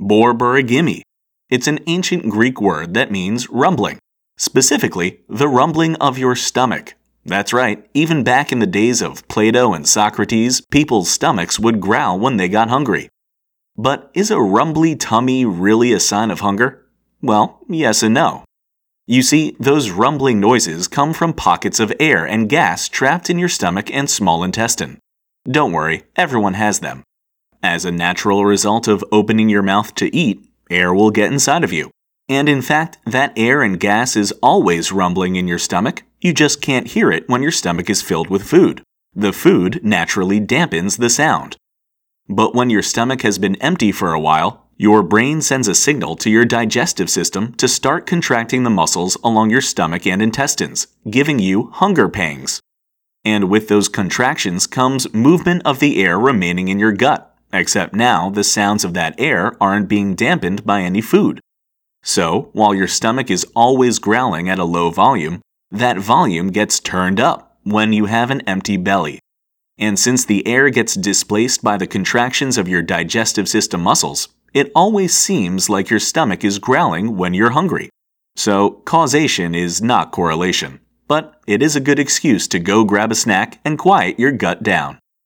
borborygmi. It's an ancient Greek word that means rumbling, specifically the rumbling of your stomach. That's right, even back in the days of Plato and Socrates, people's stomachs would growl when they got hungry. But is a rumbly tummy really a sign of hunger? Well, yes and no. You see, those rumbling noises come from pockets of air and gas trapped in your stomach and small intestine. Don't worry, everyone has them. As a natural result of opening your mouth to eat, air will get inside of you. And in fact, that air and gas is always rumbling in your stomach. You just can't hear it when your stomach is filled with food. The food naturally dampens the sound. But when your stomach has been empty for a while, your brain sends a signal to your digestive system to start contracting the muscles along your stomach and intestines, giving you hunger pangs. And with those contractions comes movement of the air remaining in your gut, except now the sounds of that air aren't being dampened by any food. So, while your stomach is always growling at a low volume, that volume gets turned up when you have an empty belly. And since the air gets displaced by the contractions of your digestive system muscles, it always seems like your stomach is growling when you're hungry. So, causation is not correlation, but it is a good excuse to go grab a snack and quiet your gut down.